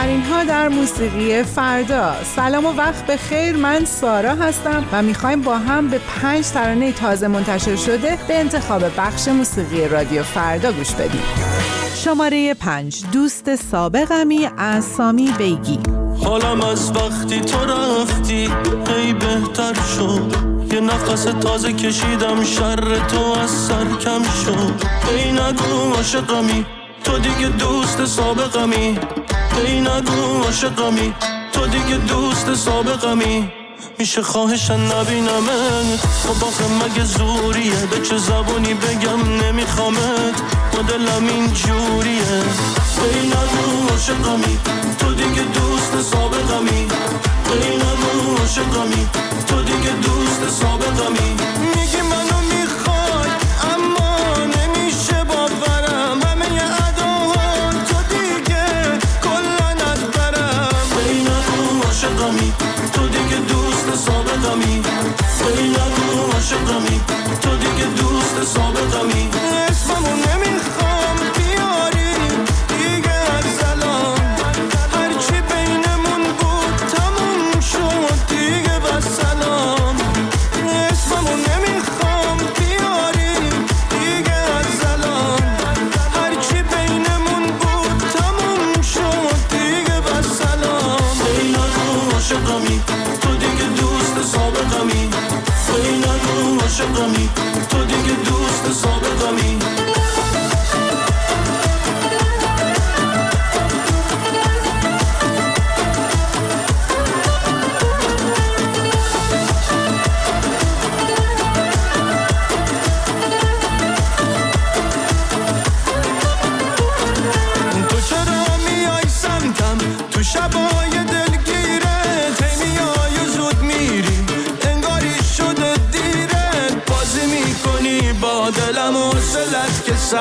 بهترین ها در موسیقی فردا. سلام و وقت به خیر. من سارا هستم و می‌خوایم با هم به پنج ترانه تازه منتشر شده به انتخاب بخش موسیقی رادیو فردا گوش بدیم. شماره پنج. دوست سابقمی از سامی بیگی. حالم از وقتی تو رفتی ای بهتر شد. یه نفس تازه کشیدم شر تو از سر کم شد. ای نگو عاشقمی. تو دیگه دوست سابقمی. ای نگو عاشقمی. تو دیگه دوست سابقمی. میشه خواهشن نبینمت خب آخه مگه زوریه؟ به چه زبونی بگم نمیخوامت؟ مدلم این جوریه ای نگو عاشقمی. تو دیگه دوست سابقمی. ای نگو عاشقمی. تو دیگه دوست سابقمی.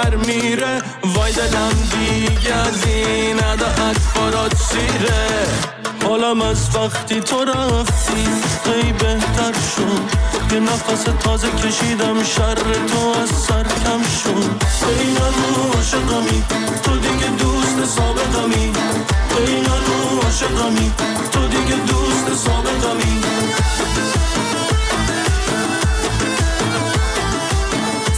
سر میره. وای دلم دیگه از این ادا اکبارات سیره حالم از وقتی تو رفتی ای بهتر شد. یه نفس تازه کشیدم شر تو از سر کم شد. ای نگو عاشقمی تو دیگه دوست سابقمی ای نگو عاشقمی تو دیگه دوست سابقمی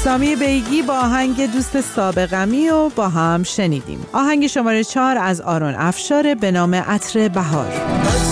سامی بیگی با آهنگ دوست سابقمی و با هم شنیدیم. آهنگ شماره چهار از آرون افشار به نام عطر بهار.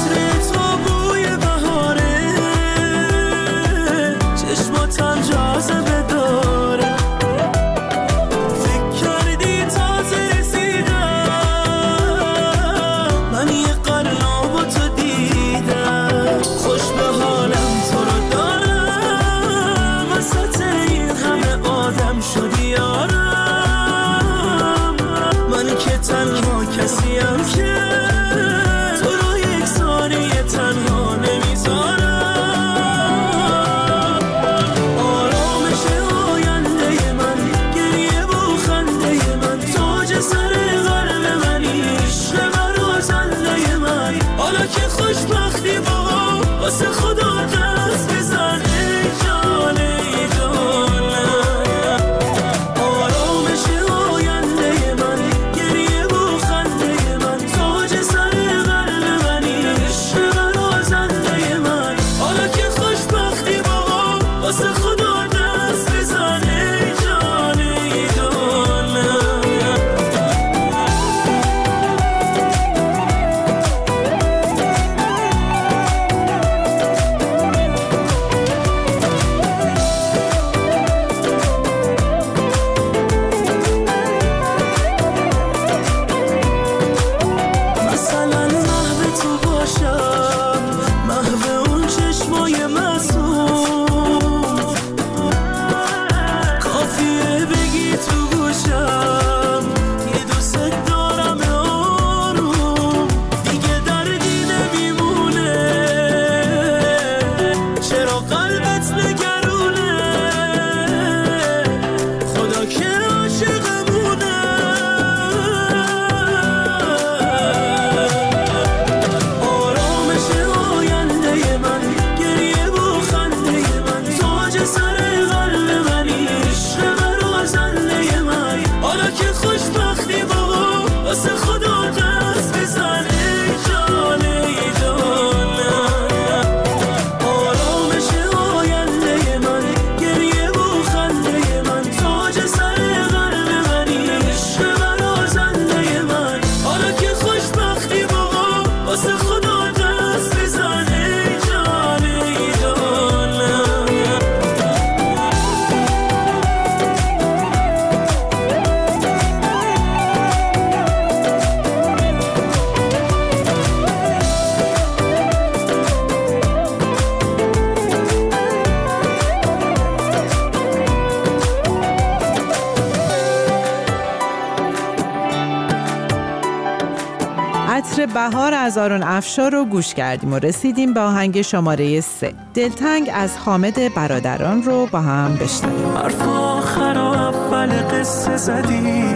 تیتر بهار از آرون افشار رو گوش کردیم و رسیدیم به آهنگ شماره سه. دلتنگ از حامد برادران رو با هم بشنویم. حرف آخر اول قصه زدی.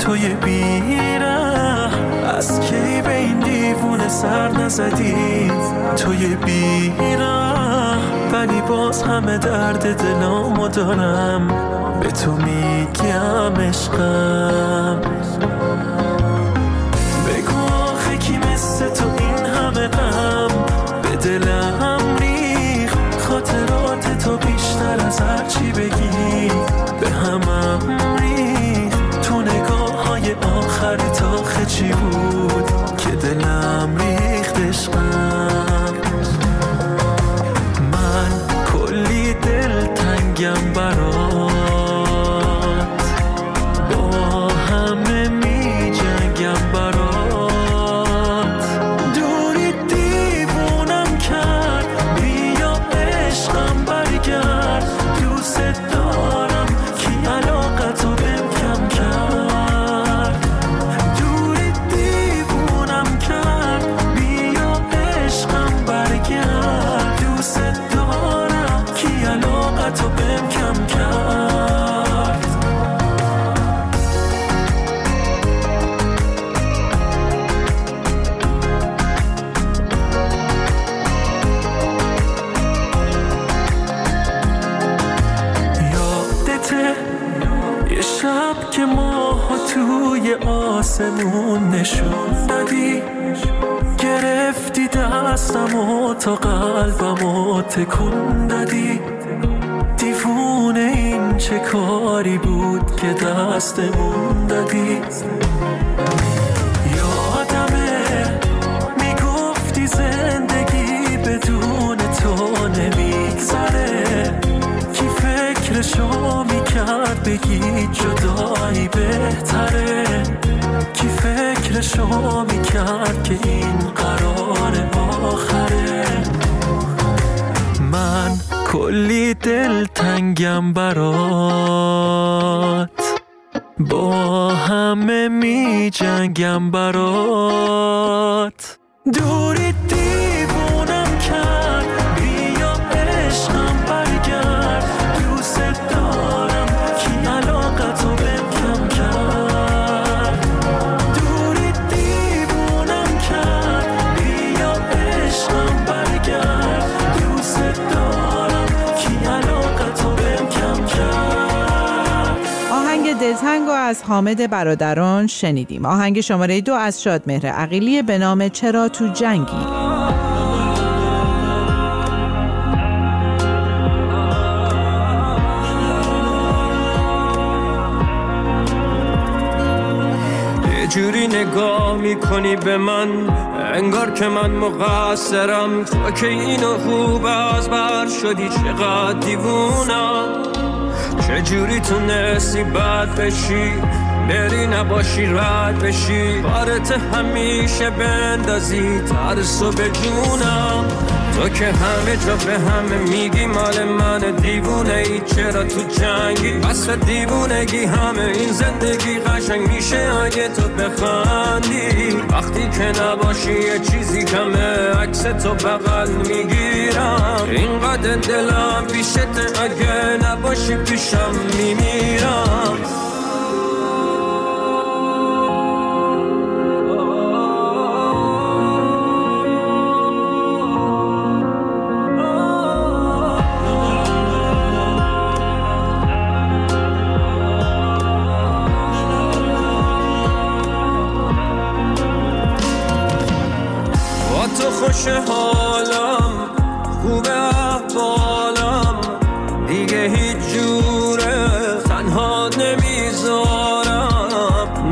توی بیره از کی به این دیوونه سر نزدی؟ توی بیره ولی باز همه درد دلامو دارم به تو میگم عشقم. مثل تو این همه غم. به دلم ریخ خاطرات تو بیشتر از هر چی بگی. به همم ریخ تو نگاه های آخر تا چی بود. که دلم که ماه توی آسمون نشون دادی گرفتی دستم و تا قلبم و تکون دادی دیوونه این چه کاری بود که دستمون دادی؟ بگی جدایی بهتره. کی فکرشو می‌کرد که این قرار آخره؟ من کلی دل تنگم برات. با همه می جنگم برات. دوری حامد برادران شنیدیم. آهنگ شماره دو از شادمهر عقیلی به نام چرا تو جنگی. جوری نگاه می‌کنی به من انگار که من مقصرم. تو که اینو خوب از بر شدی چقدر دیوونم. چه جوری تونستی بد بشی؟ بری نباشی رد بشی. بارت همیشه بندازی. ترسو به جونم. تو که همه جا به همه میگی مال من دیوونه ای. چرا تو جنگی؟ بس دیوونگی همه. این زندگی قشنگ میشه اگه تو بخندی. وقتی که نباشی یه چیزی کمه. عکس تو بغل می‌گیرم. اینقدر دلم پیشت اگه نباشی پیشم میمیرم.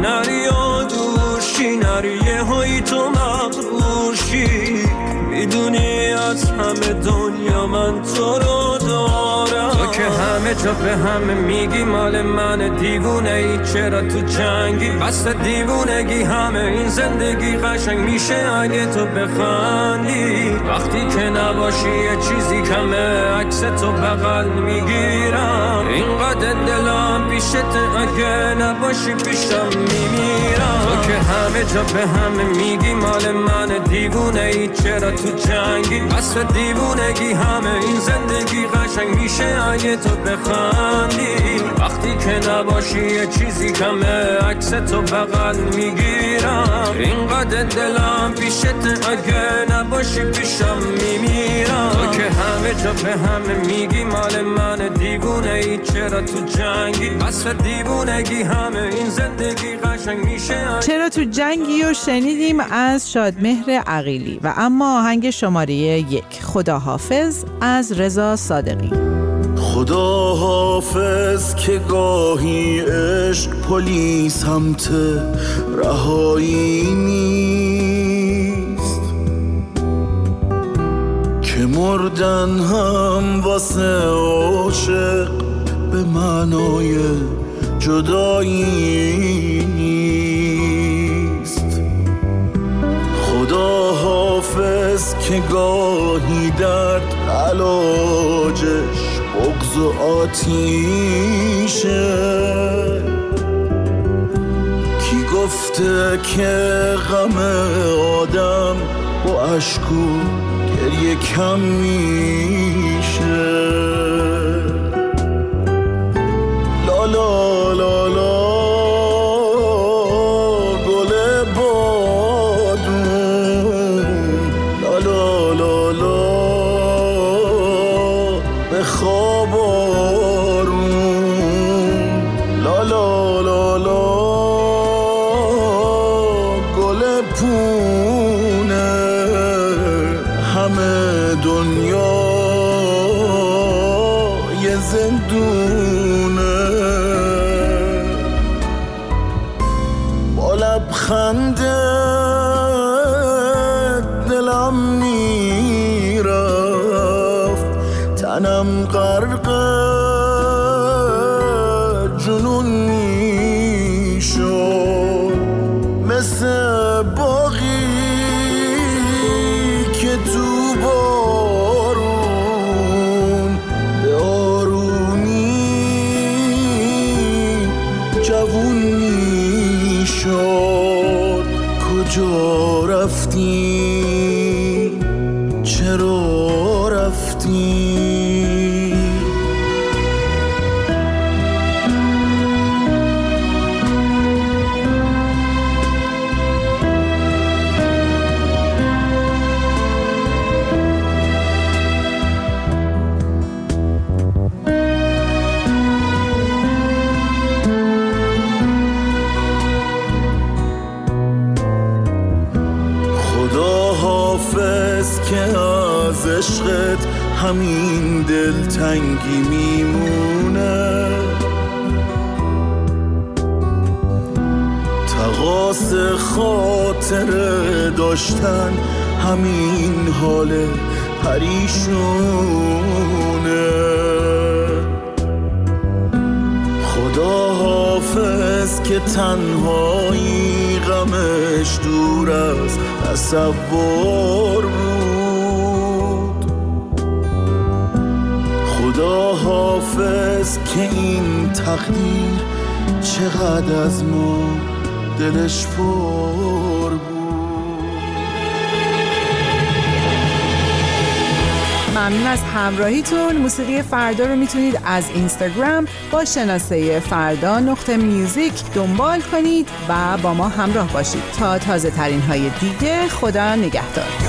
نمی‌ذارم نری و دورشی نری یه هایی تو مغرورشی می‌دونی از همه دنیا من تو رو دارم. تو که همه جا به همه میگی مال من دیوونه ای چرا تو جنگی؟ بس دیوونگی همه این زندگی قشنگ میشه اگه تو بخندی. وقتی که نباشی یه چیزی کمه عکس تو بغل می‌گیرم. اینقدر دلم پیشت اگه نباشی پیشم میمیرم. تو که همه جا به همه میگی مال من دیوونه ای چرا تو جنگی؟ بس دیوونگی همه این زندگی قشنگ میشه اگه تو بخندی. وقتی که نباشی یه چیزی کمه عکس تو بغل می‌گیرم. اینقدر دلم پیشت اگه نباشی پیشم میمیرم. تو که همه جا به همه میگی مال من دیوونه ای چرا تو جنگی؟ بس دیوونگی همه این زندگی قشنگ میشه. چرا تو جنگی و شنیدیم از شادمهر عقیلی. و اما آهنگ شماره یک. خدا حافظ از رضا صادقی. خدا حافظ که گاهی عشق پلیس همت رهایی نیست. مردن هم واسه عاشق به معنای جدایی نیست. خدا حافظ که گاهی درد علاجش بغز و آتیشه. کی گفته که غم آدم با اشکو گریه کم میشه همه دنیا یه زندونه همین دلتنگی میمونه. تقاس خاطر داشتن همین حال پریشونه. خدا حافظ که تنهایی غمش دور از تصور بود. خدا حافظ که این تقدیر چقدر از ما دلش پر بود. ممنون از همراهیتون. موسیقی فردا رو می‌تونید از اینستاگرام با شناسه فردا نقطه میوزیک دنبال کنید و با ما همراه باشید. تا تازه ترین های دیگه خدا نگهدار.